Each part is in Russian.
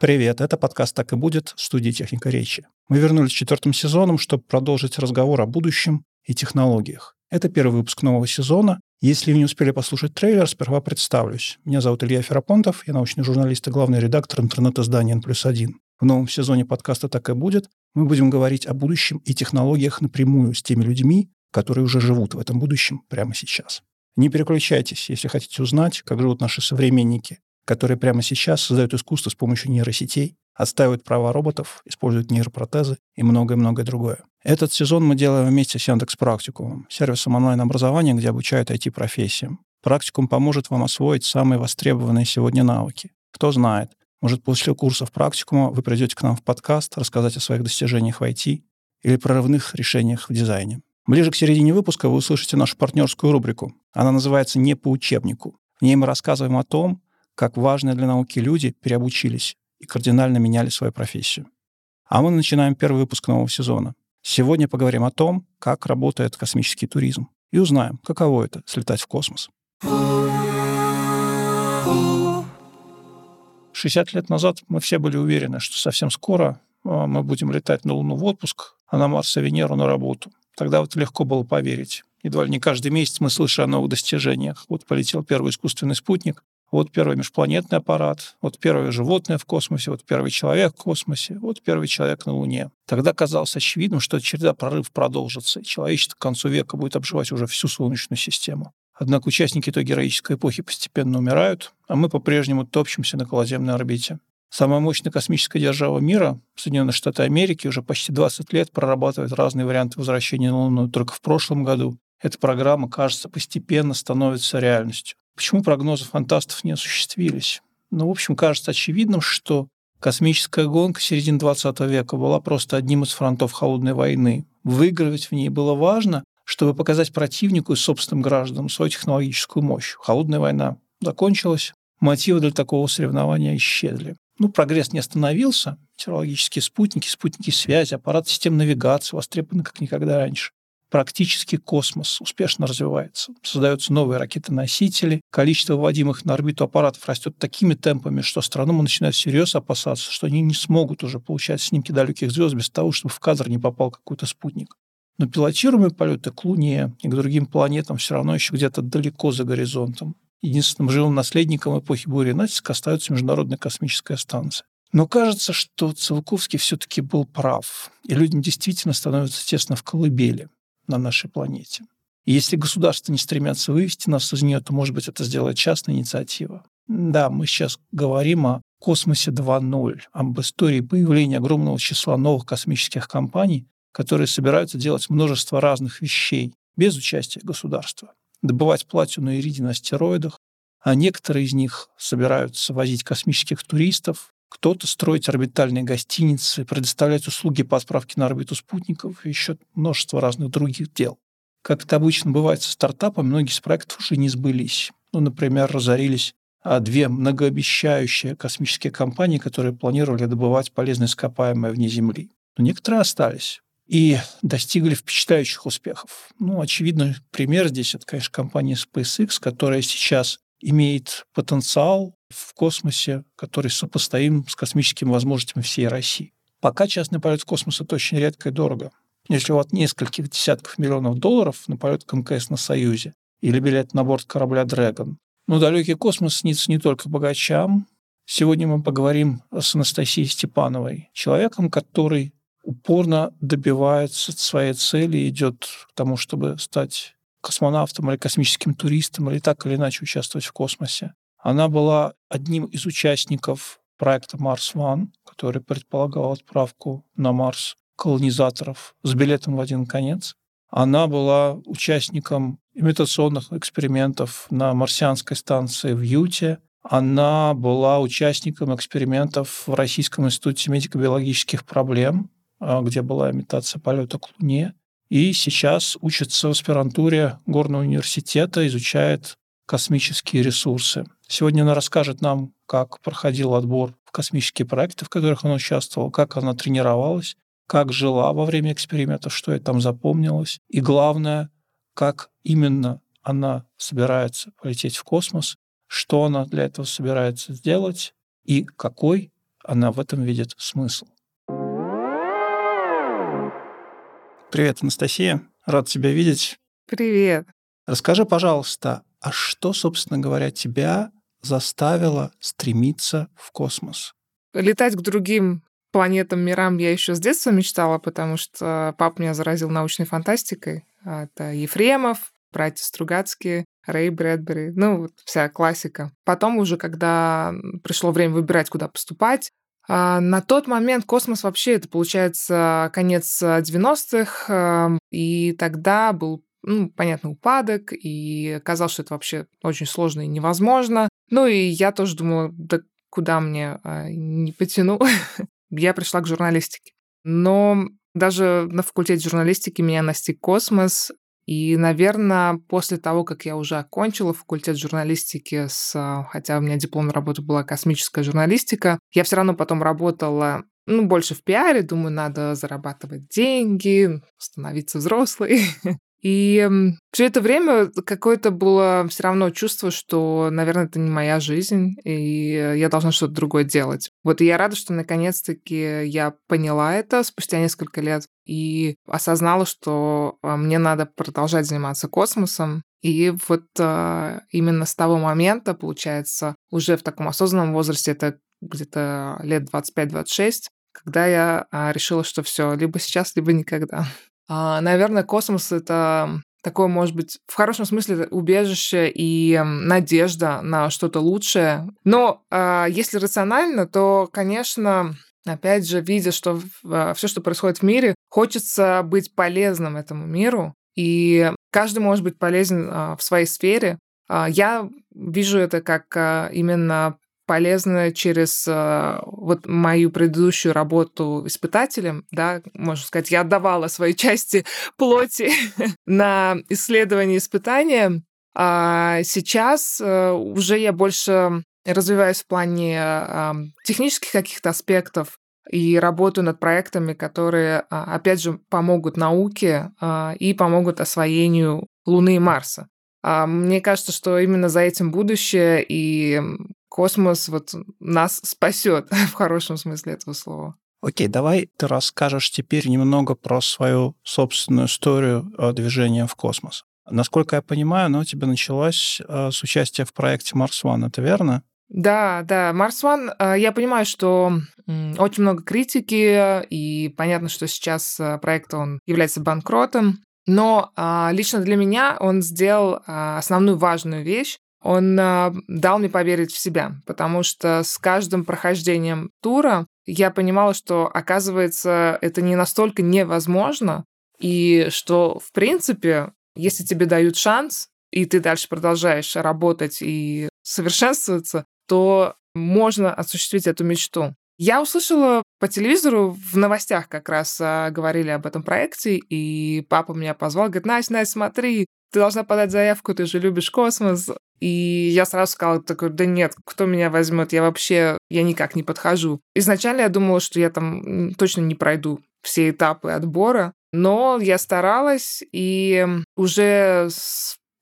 Привет, это подкаст «Так и будет» студии «Техника речи». Мы вернулись четвертым сезоном, чтобы продолжить разговор о будущем и технологиях. Это первый выпуск нового сезона. Если вы не успели послушать трейлер, сперва представлюсь. Меня зовут Илья Ферапонтов, я научный журналист и главный редактор интернет-издания N плюс 1. В новом сезоне подкаста «Так и будет» мы будем говорить о будущем и технологиях напрямую с теми людьми, которые уже живут в этом будущем прямо сейчас. Не переключайтесь, если хотите узнать, как живут наши современники, которые прямо сейчас создают искусство с помощью нейросетей, отстаивают права роботов, используют нейропротезы и многое-многое другое. Этот сезон мы делаем вместе с Яндекс Практикумом, сервисом онлайн-образования, где обучают IT-профессиям. Практикум поможет вам освоить самые востребованные сегодня навыки. Кто знает, может, после курсов практикума вы придете к нам в подкаст рассказать о своих достижениях в IT или прорывных решениях в дизайне. Ближе к середине выпуска вы услышите нашу партнерскую рубрику. Она называется «Не по учебнику». В ней мы рассказываем о том, как важные для науки люди переобучились и кардинально меняли свою профессию. А мы начинаем первый выпуск нового сезона. Сегодня поговорим о том, как работает космический туризм, и узнаем, каково это — слетать в космос. 60 лет назад мы все были уверены, что совсем скоро а, мы будем летать на Луну в отпуск, а на Марс и Венеру на работу. Тогда вот легко было поверить. Едва ли не каждый месяц мы слышали о новых достижениях. Вот полетел первый искусственный спутник, вот первый межпланетный аппарат, вот первое животное в космосе, вот первый человек в космосе, вот первый человек на Луне. Тогда казалось очевидным, что череда прорыв продолжится, и человечество к концу века будет обживать уже всю Солнечную систему. Однако участники той героической эпохи постепенно умирают, а мы по-прежнему топчемся на околоземной орбите. Самая мощная космическая держава мира, Соединенные Штаты Америки, уже почти 20 лет прорабатывает разные варианты возвращения на Луну. Только в прошлом году эта программа, кажется, постепенно становится реальностью. Почему прогнозы фантастов не осуществились? Ну, в общем, кажется очевидным, что космическая гонка середины 20 века была просто одним из фронтов холодной войны. Выигрывать в ней было важно, чтобы показать противнику и собственным гражданам свою технологическую мощь. Холодная война закончилась, мотивы для такого соревнования исчезли. Ну, прогресс не остановился. Метеорологические спутники, спутники связи, аппарат систем навигации востребованы как никогда раньше практически космос успешно развивается. Создаются новые ракеты-носители, количество вводимых на орбиту аппаратов растет такими темпами, что астрономы начинают всерьез опасаться, что они не смогут уже получать снимки далеких звезд без того, чтобы в кадр не попал какой-то спутник. Но пилотируемые полеты к Луне и к другим планетам все равно еще где-то далеко за горизонтом. Единственным живым наследником эпохи бури натиска остается Международная космическая станция. Но кажется, что Целковский все-таки был прав, и людям действительно становится тесно в колыбели на нашей планете. И если государства не стремятся вывести нас из нее, то, может быть, это сделает частная инициатива. Да, мы сейчас говорим о космосе 2.0, об истории появления огромного числа новых космических компаний, которые собираются делать множество разных вещей без участия государства. Добывать платину и иридий на астероидах, а некоторые из них собираются возить космических туристов, кто-то строить орбитальные гостиницы, предоставлять услуги по отправке на орбиту спутников и еще множество разных других дел. Как это обычно бывает со стартапами, многие из проектов уже не сбылись. Ну, например, разорились а две многообещающие космические компании, которые планировали добывать полезные ископаемые вне Земли. Но некоторые остались и достигли впечатляющих успехов. Ну, очевидный пример здесь – это, конечно, компания SpaceX, которая сейчас имеет потенциал в космосе, который сопоставим с космическими возможностями всей России. Пока частный полет в космос – это очень редко и дорого. Если от нескольких десятков миллионов долларов на полет к МКС на Союзе или билет на борт корабля «Дрэгон». Но далекий космос снится не только богачам. Сегодня мы поговорим с Анастасией Степановой, человеком, который упорно добивается своей цели идет к тому, чтобы стать космонавтом или космическим туристом, или так или иначе участвовать в космосе. Она была одним из участников проекта Mars One, который предполагал отправку на Марс колонизаторов с билетом в один конец. Она была участником имитационных экспериментов на марсианской станции в Юте. Она была участником экспериментов в Российском институте медико-биологических проблем, а, где была имитация полета к Луне. И сейчас учится в аспирантуре Горного университета, изучает космические ресурсы. Сегодня она расскажет нам, как проходил отбор в космические проекты, в которых она участвовала, как она тренировалась, как жила во время экспериментов, что ей там запомнилось. И главное, как именно она собирается полететь в космос, что она для этого собирается сделать и какой она в этом видит смысл. Привет, Анастасия. Рад тебя видеть. Привет. Расскажи, пожалуйста, а что, собственно говоря, тебя заставило стремиться в космос? Летать к другим планетам, мирам я еще с детства мечтала, потому что папа меня заразил научной фантастикой. Это Ефремов, братья Стругацкие, Рэй Брэдбери, ну, вот вся классика. Потом уже, когда пришло время выбирать, куда поступать, а, на тот момент космос вообще, это получается конец 90-х, эм, и тогда был ну, понятно, упадок, и казалось, что это вообще очень сложно и невозможно. Ну, и я тоже думала, да куда мне а, не потяну. я пришла к журналистике. Но даже на факультете журналистики меня настиг космос, и, наверное, после того, как я уже окончила факультет журналистики, с, а, хотя у меня дипломная работа была космическая журналистика, я все равно потом работала ну, больше в пиаре, думаю, надо зарабатывать деньги, становиться взрослой. И все это время какое-то было все равно чувство, что, наверное, это не моя жизнь, и я должна что-то другое делать. Вот и я рада, что наконец-таки я поняла это спустя несколько лет и осознала, что а, мне надо продолжать заниматься космосом. И вот а, именно с того момента, получается, уже в таком осознанном возрасте, это где-то лет 25-26, когда я а, решила, что все, либо сейчас, либо никогда. А, наверное, космос — это такое, может быть, в хорошем смысле убежище и надежда на что-то лучшее. Но э, если рационально, то, конечно, опять же, видя, что а, все, что происходит в мире, хочется быть полезным этому миру. И каждый может быть полезен в своей сфере. Я вижу это как именно полезно через э, вот мою предыдущую работу испытателем, да, можно сказать, я отдавала свои части плоти на исследование испытания, а сейчас э, уже я больше развиваюсь в плане э, технических каких-то аспектов и работаю над проектами, которые, а, опять же, помогут науке а, и помогут освоению Луны и Марса. А, мне кажется, что именно за этим будущее, и космос вот нас спасет в хорошем смысле этого слова. Окей, давай ты расскажешь теперь немного про свою собственную историю э, движения в космос. Насколько я понимаю, она у тебя началась э, с участия в проекте Марс One, это верно? Да, да, Марс One, э, я понимаю, что очень много критики, и понятно, что сейчас проект он является банкротом, но лично для меня он сделал основную важную вещь, он э, дал мне поверить в себя, потому что с каждым прохождением тура я понимала, что, оказывается, это не настолько невозможно, и что, в принципе, если тебе дают шанс, и ты дальше продолжаешь работать и совершенствоваться, то можно осуществить эту мечту. Я услышала по телевизору в новостях как раз а, говорили об этом проекте, и папа меня позвал, говорит, Настя, Настя, смотри, ты должна подать заявку, ты же любишь космос. И я сразу сказала такой, да нет, кто меня возьмет, я вообще, я никак не подхожу. Изначально я думала, что я там точно не пройду все этапы отбора, но я старалась, и уже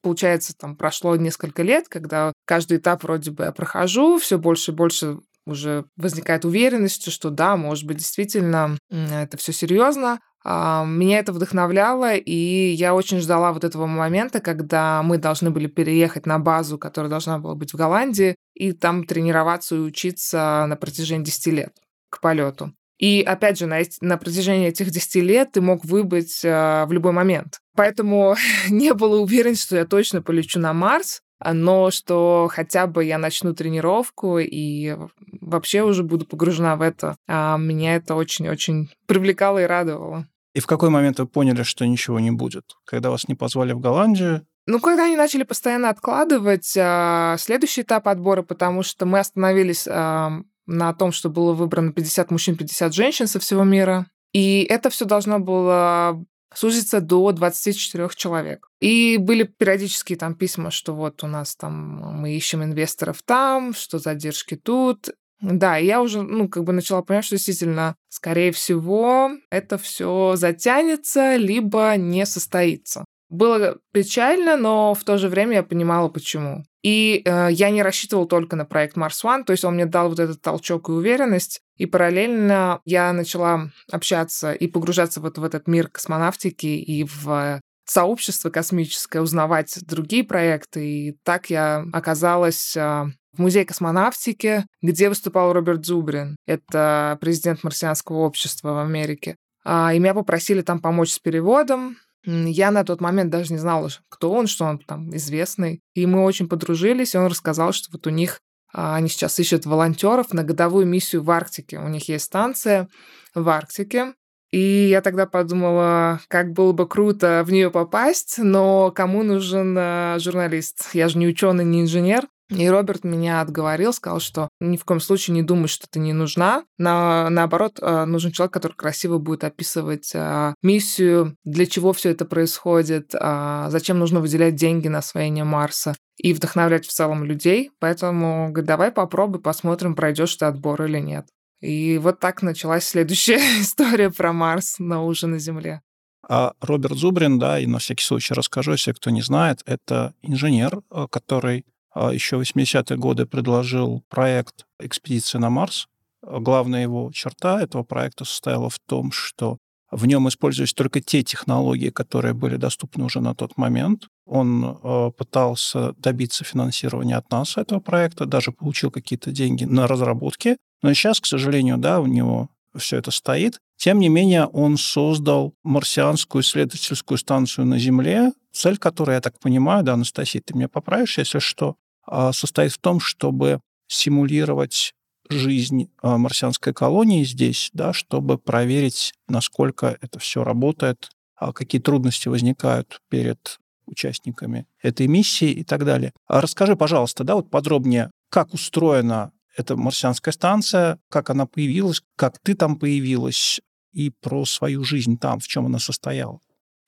получается, там прошло несколько лет, когда каждый этап вроде бы я прохожу, все больше и больше уже возникает уверенность, что да, может быть, действительно это все серьезно. А, меня это вдохновляло, и я очень ждала вот этого момента, когда мы должны были переехать на базу, которая должна была быть в Голландии, и там тренироваться и учиться на протяжении 10 лет к полету. И опять же, на, на протяжении этих 10 лет ты мог выбыть э, в любой момент. Поэтому не было уверенности, что я точно полечу на Марс, но что хотя бы я начну тренировку и вообще уже буду погружена в это. А меня это очень-очень привлекало и радовало. И в какой момент вы поняли, что ничего не будет? Когда вас не позвали в Голландию? Ну, когда они начали постоянно откладывать а, следующий этап отбора, потому что мы остановились а, на том, что было выбрано 50 мужчин, 50 женщин со всего мира. И это все должно было сузится до 24 человек. И были периодические там письма, что вот у нас там мы ищем инвесторов там, что задержки тут. Да, я уже, ну, как бы начала понимать, что действительно, скорее всего, это все затянется, либо не состоится. Было печально, но в то же время я понимала, почему. И э, я не рассчитывал только на проект Mars One, то есть он мне дал вот этот толчок и уверенность. И параллельно я начала общаться и погружаться вот в этот мир космонавтики и в сообщество космическое, узнавать другие проекты. И так я оказалась а, в Музее космонавтики, где выступал Роберт Зубрин. Это президент марсианского общества в Америке. А, и меня попросили там помочь с переводом. Я на тот момент даже не знала, кто он, что он там известный. И мы очень подружились, и он рассказал, что вот у них а, они сейчас ищут волонтеров на годовую миссию в Арктике. У них есть станция в Арктике. И я тогда подумала, как было бы круто в нее попасть, но кому нужен а, журналист? Я же не ученый, не инженер. И Роберт меня отговорил, сказал, что ни в коем случае не думай, что ты не нужна. На, наоборот, а, нужен человек, который красиво будет описывать а, миссию, для чего все это происходит, а, зачем нужно выделять деньги на освоение Марса и вдохновлять в целом людей. Поэтому, говорит, давай попробуй, посмотрим, пройдешь ты отбор или нет. И вот так началась следующая история про Марс, но уже на Земле. А Роберт Зубрин, да, и на всякий случай расскажу, если кто не знает, это инженер, который а, еще в 80-е годы предложил проект экспедиции на Марс. Главная его черта этого проекта состояла в том, что в нем использовались только те технологии, которые были доступны уже на тот момент. Он э, пытался добиться финансирования от нас этого проекта, даже получил какие-то деньги на разработки. Но сейчас, к сожалению, да, у него все это стоит. Тем не менее, он создал марсианскую исследовательскую станцию на Земле, цель которой, я так понимаю, да, Анастасия, ты меня поправишь, если что, а, состоит в том, чтобы симулировать жизнь а, марсианской колонии здесь, да, чтобы проверить, насколько это все работает, а какие трудности возникают перед участниками этой миссии и так далее. Расскажи, пожалуйста, да, вот подробнее, как устроена эта марсианская станция, как она появилась, как ты там появилась, и про свою жизнь там, в чем она состояла.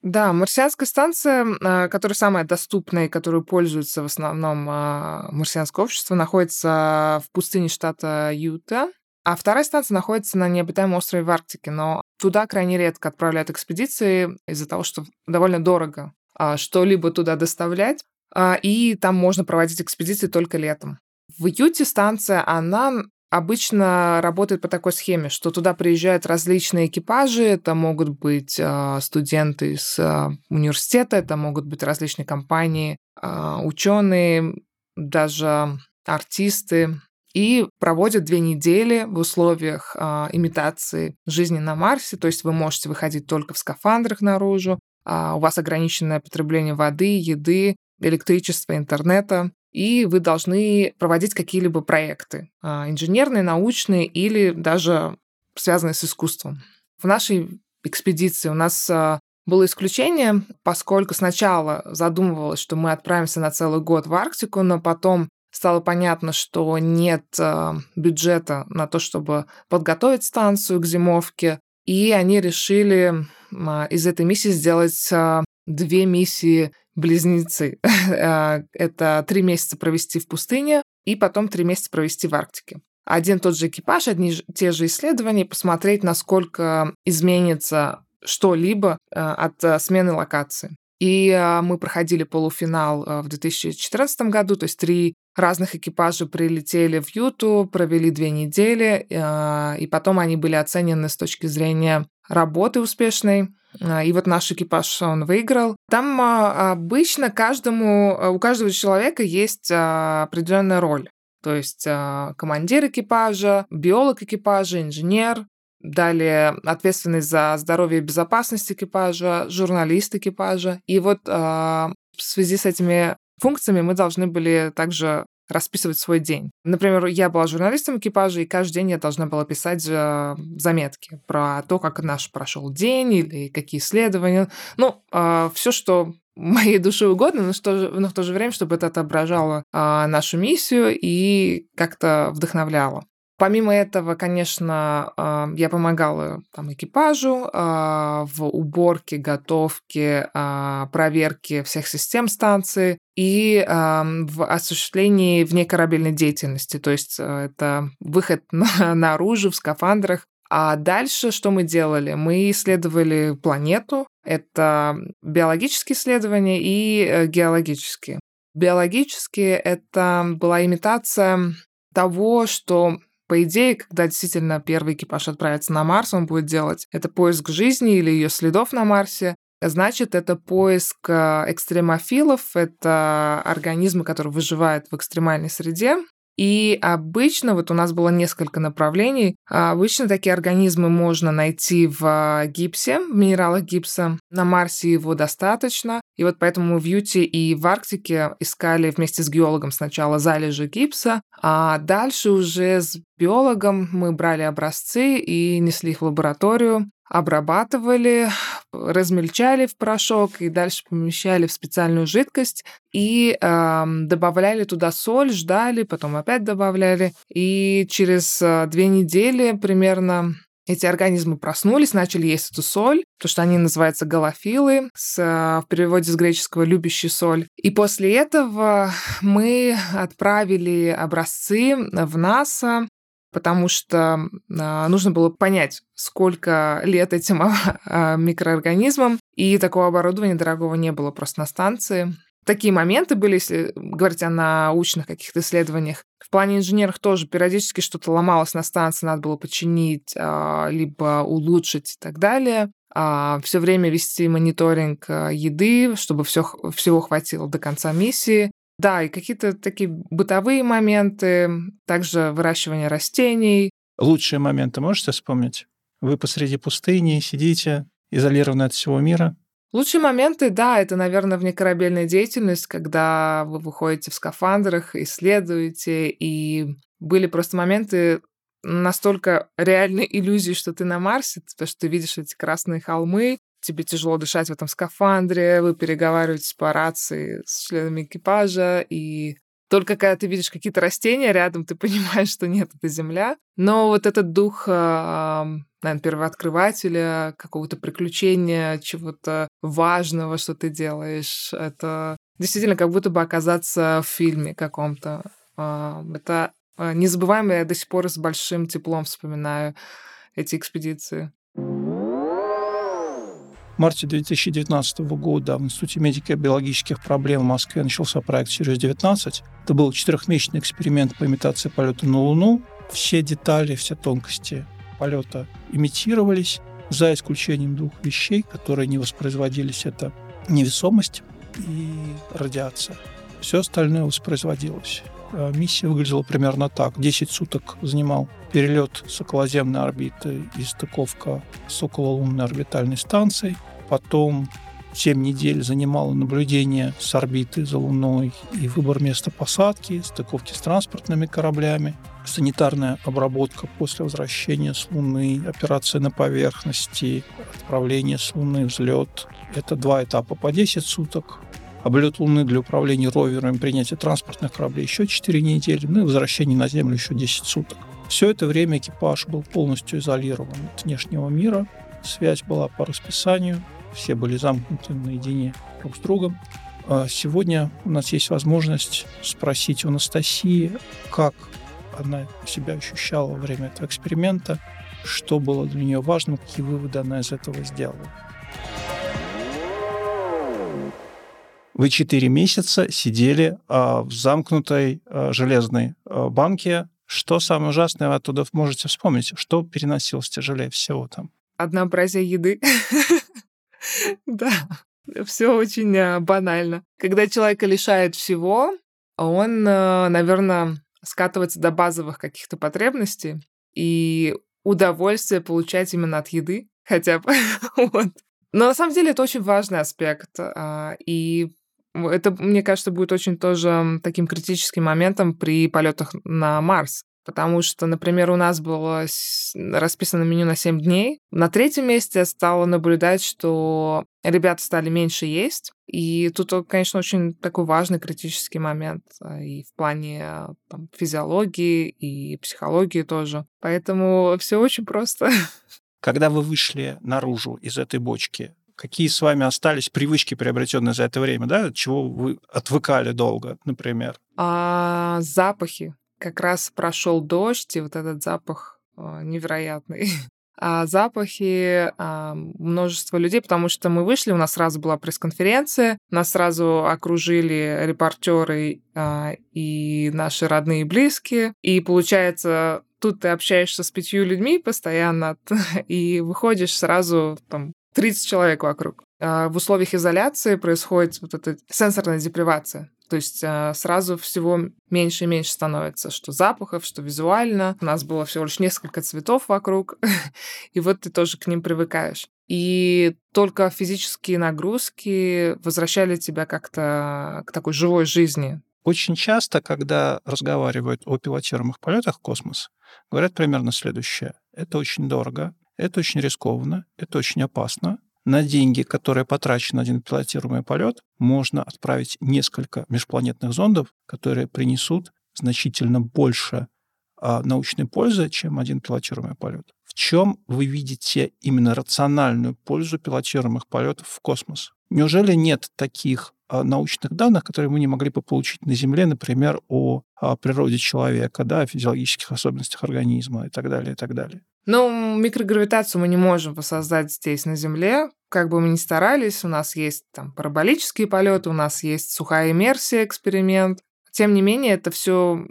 Да, марсианская станция, а, которая самая доступная и которую пользуется в основном а, марсианское общество, находится в пустыне штата Юта. А вторая станция находится на необитаемом острове в Арктике, но туда крайне редко отправляют экспедиции из-за того, что довольно дорого а, что-либо туда доставлять, и там можно проводить экспедиции только летом. В Юте станция, она обычно работает по такой схеме, что туда приезжают различные экипажи, это могут быть э, студенты из э, университета, это могут быть различные компании, э, ученые, даже артисты, и проводят две недели в условиях имитации жизни на Марсе, то есть вы можете выходить только в скафандрах наружу, у вас ограниченное потребление воды, еды, электричества, интернета, и вы должны проводить какие-либо проекты, а, инженерные, научные или даже связанные с искусством. В нашей экспедиции у нас а, было исключение, поскольку сначала задумывалось, что мы отправимся на целый год в Арктику, но потом стало понятно, что нет а, бюджета на то, чтобы подготовить станцию к зимовке, и они решили из этой миссии сделать две миссии близнецы. А, это три месяца провести в пустыне и потом три месяца провести в Арктике. Один тот же экипаж, одни те же исследования, посмотреть, насколько изменится что-либо а, от а, смены локации. И мы проходили полуфинал в 2014 году, то есть три разных экипажа прилетели в Юту, провели две недели, и потом они были оценены с точки зрения работы успешной. А, и вот наш экипаж, он выиграл. Там а, обычно каждому, у каждого человека есть а, определенная роль. То есть командир экипажа, биолог экипажа, инженер, далее ответственный за здоровье и безопасность экипажа, журналист экипажа. И вот в связи с этими функциями мы должны были также расписывать свой день. Например, я была журналистом экипажа, и каждый день я должна была писать э, заметки про то, как наш прошел день или какие исследования. Ну, э, все, что моей душе угодно, но, что, но в то же время, чтобы это отображало а, нашу миссию и как-то вдохновляло. Помимо этого, конечно, а, я помогала там, экипажу а, в уборке, готовке, а, проверке всех систем станции и в осуществлении внекорабельной деятельности. То есть э, это выход наружу в скафандрах. А дальше что мы делали? Мы исследовали планету. Это биологические исследования и э, геологические. Биологически это была имитация того, что по идее, когда действительно первый экипаж отправится на Марс, он будет делать это поиск жизни или ее следов на Марсе. Значит, это поиск э, экстремофилов, это организмы, которые выживают в экстремальной среде, и обычно, вот у нас было несколько направлений, обычно такие организмы можно найти в гипсе, в минералах гипса. На Марсе его достаточно. И вот поэтому в Юте и в Арктике искали вместе с геологом сначала залежи гипса, а дальше уже с биологом мы брали образцы и несли их в лабораторию обрабатывали, размельчали в порошок и дальше помещали в специальную жидкость и э, добавляли туда соль, ждали, потом опять добавляли. И через э, две недели примерно эти организмы проснулись, начали есть эту соль, то что они называются галофилы, с, в переводе с греческого «любящий соль». И после этого мы отправили образцы в НАСА потому что а, нужно было понять, сколько лет этим а, микроорганизмам, и такого оборудования дорогого не было просто на станции. Такие моменты были, если говорить о научных каких-то исследованиях. В плане инженеров тоже периодически что-то ломалось на станции, надо было починить, а, либо улучшить и так далее. Все время вести мониторинг еды, чтобы все, всего хватило до конца миссии. Да, и какие-то такие бытовые моменты, также выращивание растений. Лучшие моменты можете вспомнить? Вы посреди пустыни сидите, изолированные от всего мира. Лучшие моменты, да, это, наверное, внекорабельная деятельность, когда вы выходите в скафандрах, исследуете, и были просто моменты настолько реальной иллюзии, что ты на Марсе, то, что ты видишь эти красные холмы, тебе тяжело дышать в этом скафандре, вы переговариваетесь по рации с членами экипажа, и только когда ты видишь какие-то растения рядом, ты понимаешь, что нет, это земля. Но вот этот дух, наверное, первооткрывателя, какого-то приключения, чего-то важного, что ты делаешь, это действительно как будто бы оказаться в фильме каком-то. Это незабываемо, я до сих пор с большим теплом вспоминаю эти экспедиции марте 2019 года в Институте медико-биологических проблем в Москве начался проект «Сириус-19». Это был четырехмесячный эксперимент по имитации полета на Луну. Все детали, все тонкости полета имитировались, за исключением двух вещей, которые не воспроизводились. Это невесомость и радиация. Все остальное воспроизводилось. Э, миссия выглядела примерно так. 10 суток занимал перелет с околоземной орбиты и стыковка с окололунной орбитальной станцией. Потом 7 недель занимало наблюдение с орбиты за Луной и выбор места посадки, стыковки с транспортными кораблями, санитарная обработка после возвращения с Луны, операция на поверхности, отправление с Луны, взлет. Это два этапа по 10 суток. Облет Луны для управления ровером, принятие транспортных кораблей еще 4 недели, ну и возвращение на Землю еще 10 суток. Все это время экипаж был полностью изолирован от внешнего мира, связь была по расписанию, все были замкнуты наедине друг с другом. А сегодня у нас есть возможность спросить у Анастасии, как она себя ощущала во время этого эксперимента, что было для нее важным, какие выводы она из этого сделала. Вы четыре месяца сидели а, в замкнутой а, железной а, банке. Что самое ужасное вы оттуда можете вспомнить? Что переносилось тяжелее всего там? Однообразие еды. Да, все очень а, банально. Когда человека лишает всего, он, а, наверное, скатывается до базовых каких-то потребностей и удовольствие получать именно от еды хотя бы. вот. Но на самом деле это очень важный аспект. А, и это, мне кажется, будет очень тоже таким критическим моментом при полетах на Марс. Потому что, например, у нас было расписано меню на 7 дней. На третьем месте я стала наблюдать, что ребята стали меньше есть. И тут, конечно, очень такой важный критический момент а, и в плане а, там, физиологии, и психологии тоже. Поэтому все очень просто. Когда вы вышли наружу из этой бочки, какие с вами остались привычки, приобретенные за это время, да, от чего вы отвыкали долго, например? А, запахи. Как раз прошел дождь, и вот этот запах а, невероятный. а, запахи, а, множество людей, потому что мы вышли, у нас сразу была пресс-конференция, нас сразу окружили репортеры а, и наши родные и близкие. И получается, тут ты общаешься с пятью людьми постоянно, и выходишь сразу там 30 человек вокруг. В условиях изоляции происходит вот эта сенсорная депривация. То есть а, сразу всего меньше и меньше становится, что запахов, что визуально. У нас было всего лишь несколько цветов вокруг, и вот ты тоже к ним привыкаешь. И только физические нагрузки возвращали тебя как-то к такой живой жизни. Очень часто, когда разговаривают о пилотируемых полетах в космос, говорят примерно следующее. Это очень дорого, это очень рискованно, это очень опасно, на деньги, которые потрачены на один пилотируемый полет, можно отправить несколько межпланетных зондов, которые принесут значительно больше а, научной пользы, чем один пилотируемый полет. В чем вы видите именно рациональную пользу пилотируемых полетов в космос? Неужели нет таких а, научных данных, которые мы не могли бы получить на Земле, например, о, о природе человека, да, о физиологических особенностях организма и так далее, и так далее? Ну, микрогравитацию мы не можем воссоздать здесь, на Земле. Как бы мы ни старались, у нас есть там параболические полеты, у нас есть сухая иммерсия, эксперимент. Тем не менее, это все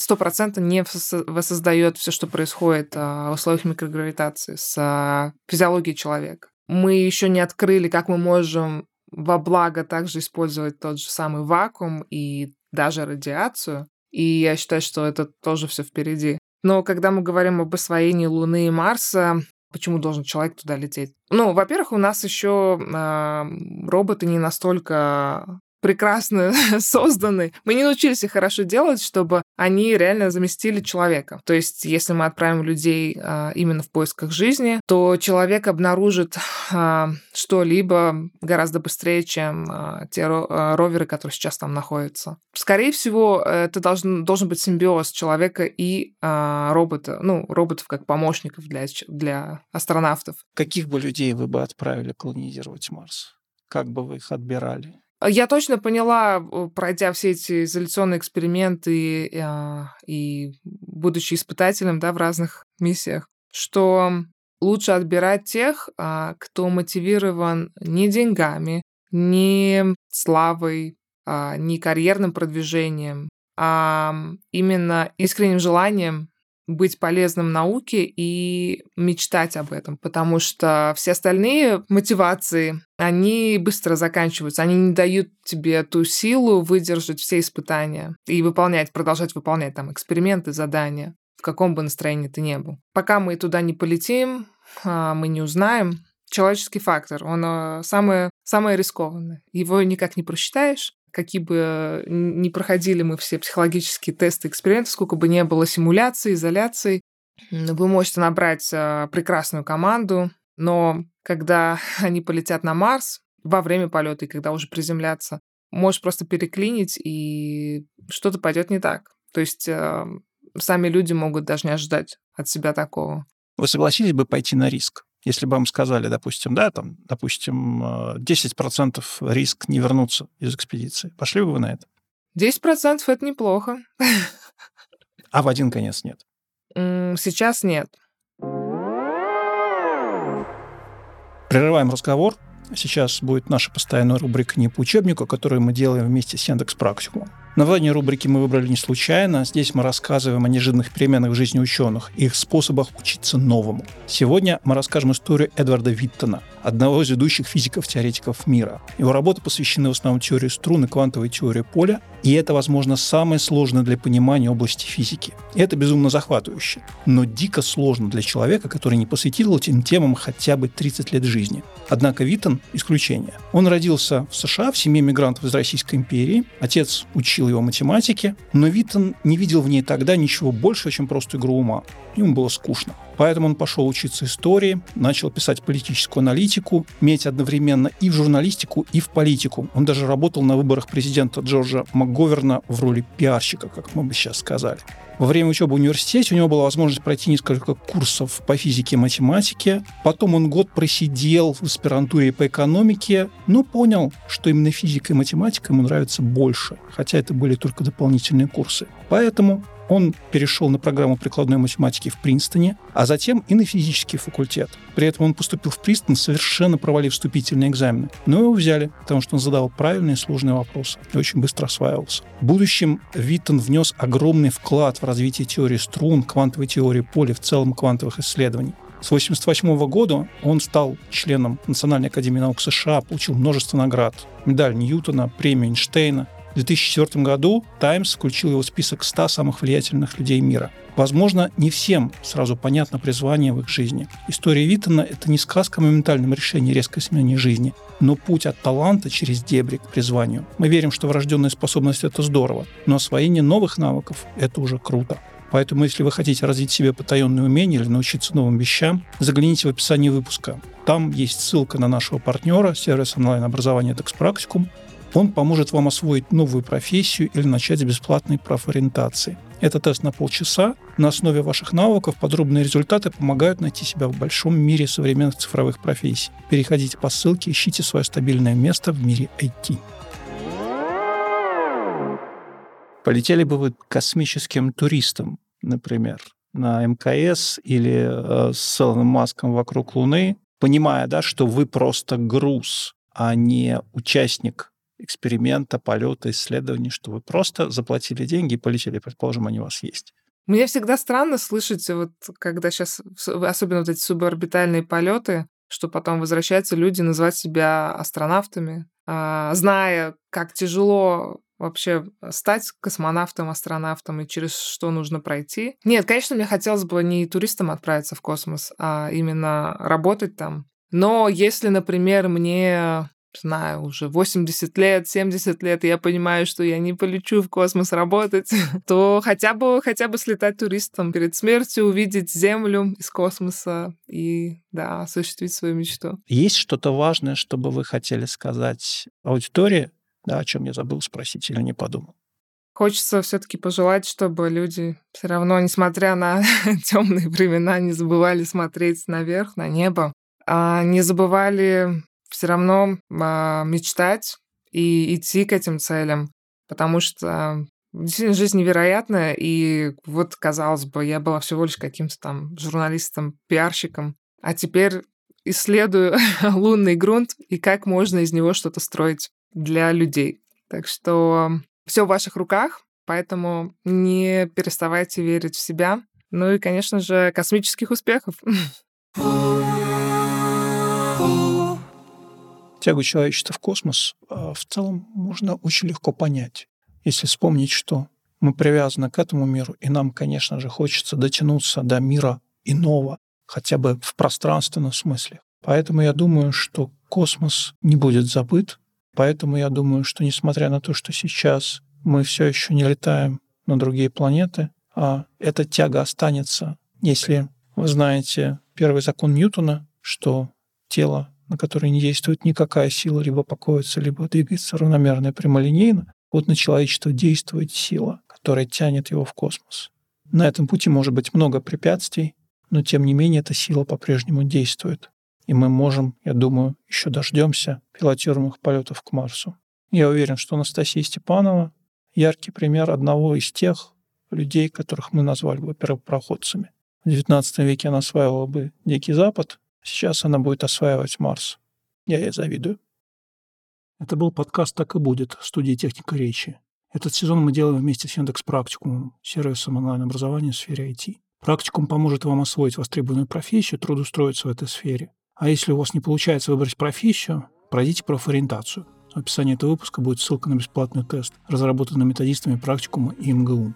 стопроцентно не воссоздает все, что происходит а, в условиях микрогравитации с физиологией человека. Мы еще не открыли, как мы можем во благо также использовать тот же самый вакуум и даже радиацию. И я считаю, что это тоже все впереди. Но когда мы говорим об освоении Луны и Марса, почему должен человек туда лететь? Ну, во-первых, у нас еще э, роботы не настолько прекрасно созданы. Мы не научились их хорошо делать, чтобы они реально заместили человека. То есть, если мы отправим людей а, именно в поисках жизни, то человек обнаружит а, что-либо гораздо быстрее, чем а, те а, роверы, которые сейчас там находятся. Скорее всего, это должен, должен быть симбиоз человека и а, робота. Ну, роботов как помощников для, для астронавтов. Каких бы людей вы бы отправили колонизировать Марс? Как бы вы их отбирали? Я точно поняла, пройдя все эти изоляционные эксперименты и, а, и будучи испытателем да, в разных миссиях, что лучше отбирать тех, а, кто мотивирован не деньгами, не славой, а, не карьерным продвижением, а именно искренним желанием быть полезным науке и мечтать об этом, потому что все остальные мотивации, они быстро заканчиваются, они не дают тебе ту силу выдержать все испытания и выполнять, продолжать выполнять там эксперименты, задания, в каком бы настроении ты ни был. Пока мы туда не полетим, а, мы не узнаем. Человеческий фактор, он самое, самое рискованное. Его никак не просчитаешь, какие бы ни проходили мы все психологические тесты, эксперименты, сколько бы не было симуляций, изоляций, вы можете набрать а, прекрасную команду, но когда они полетят на Марс во время полета и когда уже приземлятся, можешь просто переклинить, и что-то пойдет не так. То есть э, сами люди могут даже не ожидать от себя такого. Вы согласились бы пойти на риск? Если бы вам сказали, допустим, да, там, допустим, 10% э, риск не вернуться из экспедиции, пошли бы вы на это? 10% это неплохо. А в один конец нет? Сейчас нет. Прерываем разговор. Сейчас будет наша постоянная рубрика «Не по учебнику», которую мы делаем вместе с Яндекс Практикумом. Название рубрики мы выбрали не случайно. Здесь мы рассказываем о неожиданных переменах в жизни ученых и их способах учиться новому. Сегодня мы расскажем историю Эдварда Виттона, одного из ведущих физиков-теоретиков мира. Его работы посвящены в основном теории струн и квантовой теории поля, и это, возможно, самое сложное для понимания области физики. Это безумно захватывающе, но дико сложно для человека, который не посвятил этим темам хотя бы 30 лет жизни. Однако Виттон – исключение. Он родился в США в семье мигрантов из Российской империи. Отец учил его математике, но Виттон не видел в ней тогда ничего большего, чем просто игру ума. Ему было скучно. Поэтому он пошел учиться истории, начал писать политическую аналитику, меть одновременно и в журналистику, и в политику. Он даже работал на выборах президента Джорджа МакГоверна в роли пиарщика, как мы бы сейчас сказали. Во время учебы в университете у него была возможность пройти несколько курсов по физике и математике. Потом он год просидел в аспирантуре по экономике, но понял, что именно физика и математика ему нравятся больше, хотя это были только дополнительные курсы. Поэтому Он перешел на программу прикладной математики в Принстоне, а затем и на физический факультет. При этом он поступил в Принстон, совершенно провалив вступительные экзамены. Но его взяли, потому что он задавал правильные сложные вопросы и очень быстро осваивался. В будущем Виттон внес огромный вклад в развитие теории струн, квантовой теории поля, в целом квантовых исследований. С 1988 года он стал членом Национальной академии наук США, получил множество наград. Медаль Ньютона, премию Эйнштейна. В 2004 году «Таймс» включил его в список 100 самых влиятельных людей мира. Возможно, не всем сразу понятно призвание в их жизни. История Виттона – это не сказка о моментальном решении резкой смене жизни, но путь от таланта через дебри к призванию. Мы верим, что врожденная способность – это здорово, но освоение новых навыков – это уже круто. Поэтому, если вы хотите развить себе потаенные умения или научиться новым вещам, загляните в описание выпуска. Там есть ссылка на нашего партнера, сервис онлайн-образования Dex Practicum. Он поможет вам освоить новую профессию или начать с бесплатной профориентации. Это тест на полчаса. На основе ваших навыков подробные результаты помогают найти себя в большом мире современных цифровых профессий. Переходите по ссылке, ищите свое стабильное место в мире IT. Полетели бы вы космическим туристом, например, на МКС или э, с Илоном Маском вокруг Луны, понимая, да, что вы просто груз, а не участник эксперимента, полета, исследований, что вы просто заплатили деньги и полетели, предположим, они у вас есть. Мне всегда странно слышать, вот когда сейчас, особенно вот эти суборбитальные полеты, что потом возвращаются люди называть себя астронавтами, а, зная, как тяжело вообще стать космонавтом, астронавтом и через что нужно пройти. Нет, конечно, мне хотелось бы не туристом отправиться в космос, а именно работать там. Но если, например, мне знаю, уже 80 лет, 70 лет, и я понимаю, что я не полечу в космос работать, то хотя бы, хотя бы слетать туристом перед смертью, увидеть Землю из космоса и, да, осуществить свою мечту. Есть что-то важное, чтобы вы хотели сказать аудитории, да, о чем я забыл спросить или не подумал. Хочется все-таки пожелать, чтобы люди все равно, несмотря на темные времена, не забывали смотреть наверх, на небо, а не забывали все равно а, мечтать и идти к этим целям, потому что действительно жизнь невероятная, и вот, казалось бы, я была всего лишь каким-то там журналистом, пиарщиком, а теперь исследую лунный грунт и как можно из него что-то строить для людей. Так что все в ваших руках, поэтому не переставайте верить в себя. Ну и, конечно же, космических успехов. Тягу человечества в космос а, в целом можно очень легко понять, если вспомнить, что мы привязаны к этому миру, и нам, конечно же, хочется дотянуться до мира иного, хотя бы в пространственном смысле. Поэтому я думаю, что космос не будет забыт, Поэтому я думаю, что несмотря на то, что сейчас мы все еще не летаем на другие планеты, а эта тяга останется, если вы знаете первый закон Ньютона, что тело, на которое не действует никакая сила, либо покоится, либо двигается равномерно и прямолинейно, вот на человечество действует сила, которая тянет его в космос. На этом пути может быть много препятствий, но тем не менее эта сила по-прежнему действует и мы можем, я думаю, еще дождемся пилотируемых полетов к Марсу. Я уверен, что Анастасия Степанова яркий пример одного из тех людей, которых мы назвали бы первопроходцами. В XIX веке она осваивала бы Дикий Запад, сейчас она будет осваивать Марс. Я ей завидую. Это был подкаст «Так и будет» студии «Техника речи». Этот сезон мы делаем вместе с Яндекс Практикумом, сервисом онлайн-образования в сфере IT. Практикум поможет вам освоить востребованную профессию, трудоустроиться в этой сфере – а если у вас не получается выбрать профессию, пройдите профориентацию. В описании этого выпуска будет ссылка на бесплатный тест, разработанный методистами практикума и МГУ.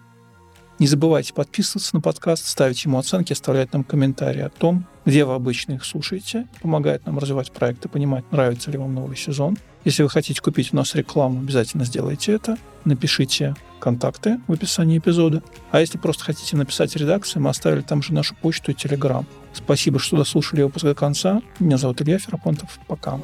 Не забывайте подписываться на подкаст, ставить ему оценки, оставлять нам комментарии о том, где вы обычно их слушаете. Помогает нам развивать проект и понимать, нравится ли вам новый сезон. Если вы хотите купить у нас рекламу, обязательно сделайте это. Напишите контакты в описании эпизода. А если просто хотите написать редакции, мы оставили там же нашу почту и телеграм. Спасибо, что дослушали выпуск до конца. Меня зовут Илья Ферапонтов. Пока.